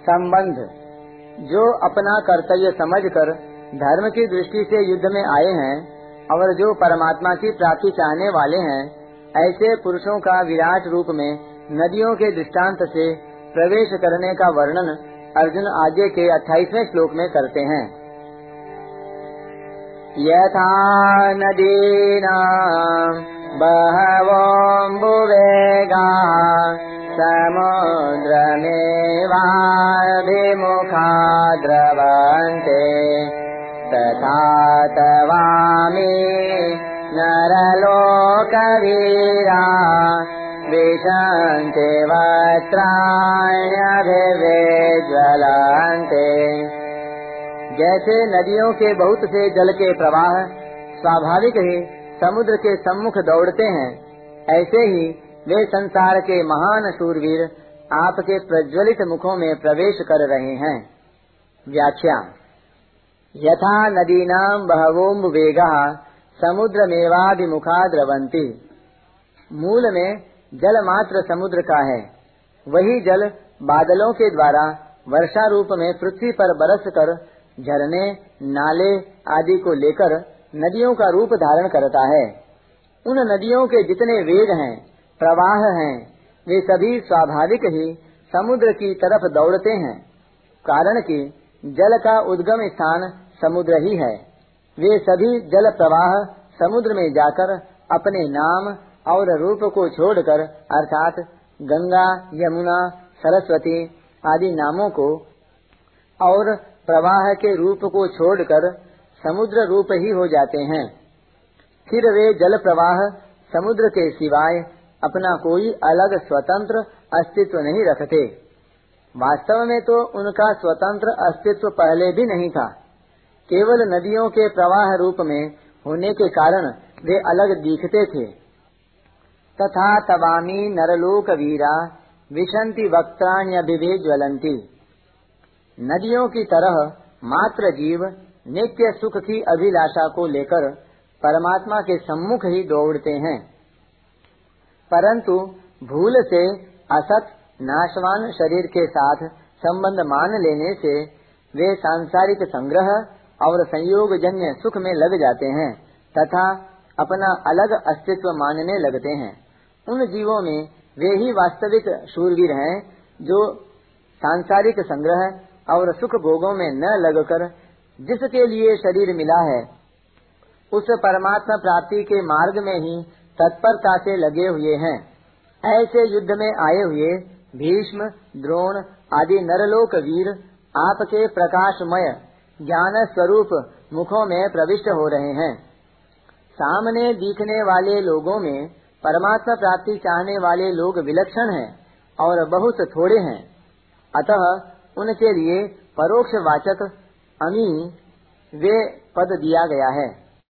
संबंध, जो अपना कर्तव्य समझकर धर्म की दृष्टि से युद्ध में आए हैं और जो परमात्मा की प्राप्ति चाहने वाले हैं, ऐसे पुरुषों का विराट रूप में नदियों के दृष्टांत से प्रवेश करने का वर्णन अर्जुन आगे के अट्ठाईसवें श्लोक में करते हैं। यथा नदीना बहवोऽम्बुवेगा समुद्रमेवाभिमुखा द्रवन्ते तथा तवामि नरलोकवीरा विशन्ति वस्त्राण्यभिज्वलन्ते जैसे नदियों के बहुत से जल के प्रवाह स्वाभाविक ही समुद्र के सम्मुख दौड़ते हैं, ऐसे ही वे संसार के महान शूरवीर आपके प्रज्वलित मुखों में प्रवेश कर रहे हैं। व्याख्या यथा नदीनाम बहवोम वेगा समुद्र मेवाभिमुखा द्रवंती मूल में जल मात्र समुद्र का है। वही जल बादलों के द्वारा वर्षा रूप में पृथ्वी पर बरस कर झरने, नाले आदि को लेकर नदियों का रूप धारण करता है। उन नदियों के जितने वेग हैं, प्रवाह हैं वे सभी स्वाभाविक ही समुद्र की तरफ़ दौड़ते हैं, कारण कि जल का उद्गम स्थान समुद्र ही है। वे सभी जल प्रवाह समुद्र में जाकर अपने नाम और रूप को छोड़कर, अर्थात गंगा, यमुना, सरस्वती आदि नामों को और प्रवाह के रूप को छोड़कर समुद्र रूप ही हो जाते हैं। फिर वे जल प्रवाह समुद्र के सिवाय अपना कोई अलग स्वतंत्र अस्तित्व नहीं रखते। वास्तव में तो उनका स्वतंत्र अस्तित्व पहले भी नहीं था। केवल नदियों के प्रवाह रूप में होने के कारण वे अलग दिखते थे। तथा तवामी नरलोक वीरा विशंति वक्त्राण्यभिभे ज्वलंती नदियों की तरह मात्र जीव नित्य सुख की अभिलाषा को लेकर परमात्मा के सम्मुख ही दौड़ते हैं। परंतु भूल से असत नाशवान शरीर के साथ संबंध मान लेने से वे सांसारिक संग्रह और संयोग जन्य सुख में लग जाते हैं तथा अपना अलग अस्तित्व मानने लगते हैं। उन जीवों में वे ही वास्तविक शूरवीर हैं जो सांसारिक संग्रह और सुख भोगों में न लगकर जिसके लिए शरीर मिला है, उस परमात्मा प्राप्ति के मार्ग में ही तत्परता से लगे हुए हैं। ऐसे युद्ध में आए हुए भीष्म, द्रोण आदि नरलोक वीर आपके प्रकाशमय ज्ञान स्वरूप मुखों में प्रविष्ट हो रहे हैं। सामने दिखने वाले लोगों में परमात्मा प्राप्ति चाहने वाले लोग विलक्षण हैं और बहुत थोड़े हैं। अतः उनके लिए परोक्ष वाचक अमी वे पद दिया गया है।